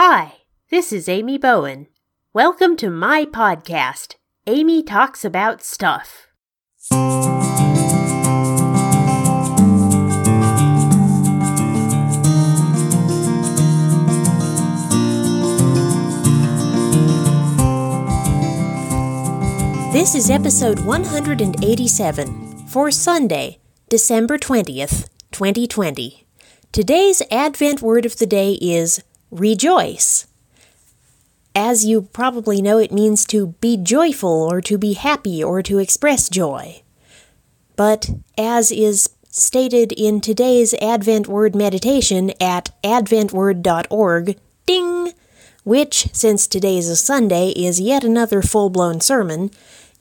Hi, this is Amy Bowen. Welcome to my podcast, Amy Talks About Stuff. This is episode 187 for Sunday, December 20th, 2020. Today's Advent word of the day is rejoice. As you probably know, it means to be joyful or to be happy or to express joy. But as is stated in today's Advent Word meditation at adventword.org, ding, which, since today is a Sunday, is yet another full blown sermon,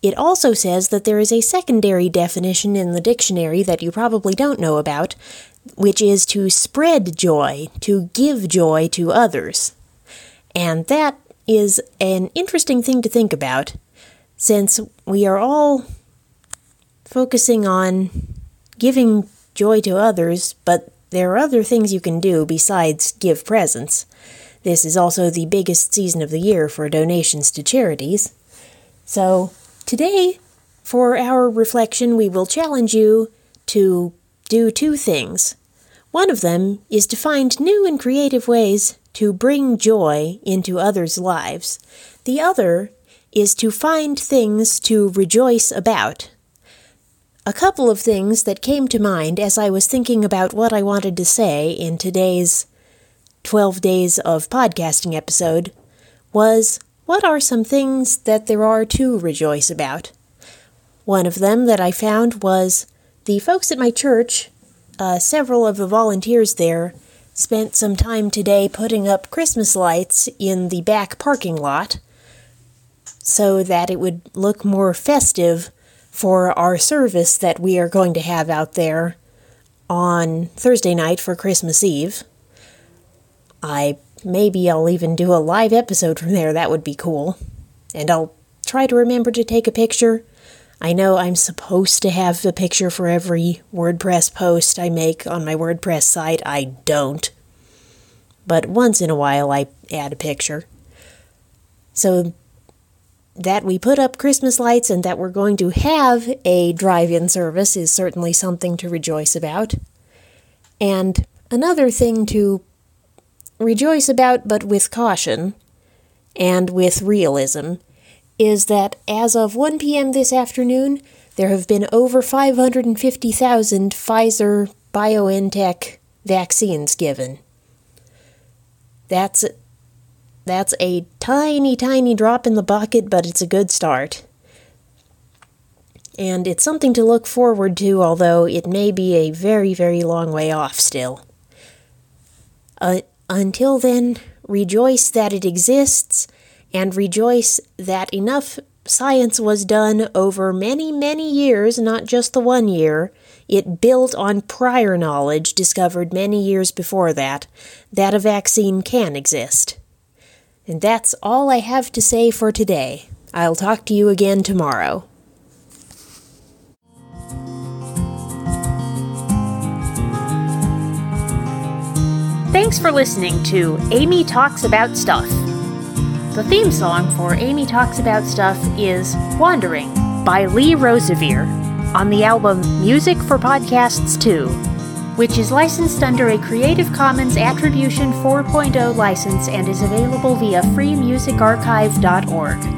it also says that there is a secondary definition in the dictionary that you probably don't know about, which is to spread joy, to give joy to others. And that is an interesting thing to think about, since we are all focusing on giving joy to others, but there are other things you can do besides give presents. This is also the biggest season of the year for donations to charities. So, today, for our reflection, we will challenge you to do two things. One of them is to find new and creative ways to bring joy into others' lives. The other is to find things to rejoice about. A couple of things that came to mind as I was thinking about what I wanted to say in today's 12 Days of Podcasting episode was what are some things that there are to rejoice about? One of them that I found was the folks at my church, uh, several of the volunteers there, spent some time today putting up Christmas lights in the back parking lot so that it would look more festive for our service that we are going to have out there on Thursday night for Christmas Eve. I maybe I'll even do a live episode from there. That would be cool. And I'll try to remember to take a picture. I know I'm supposed to have a picture for every WordPress post I make on my WordPress site. I don't. But once in a while I add a picture. So that we put up Christmas lights and that we're going to have a drive in service is certainly something to rejoice about. And another thing to rejoice about, but with caution and with realism, is that as of 1 p.m. this afternoon, there have been over 550,000 Pfizer BioNTech vaccines given. That's that's a tiny, tiny drop in the bucket, but it's a good start. And it's something to look forward to, although it may be a very, very long way off still. Uh, until then, rejoice that it exists, and rejoice that enough science was done over many, many years, not just the one year. It built on prior knowledge discovered many years before that, that a vaccine can exist. And that's all I have to say for today. I'll talk to you again tomorrow. Thanks for listening to Amy Talks About Stuff. The theme song for Amy Talks About Stuff is Wandering by Lee Rosevere on the album Music for Podcasts 2 which is licensed under a Creative Commons Attribution 4.0 license and is available via freemusicarchive.org.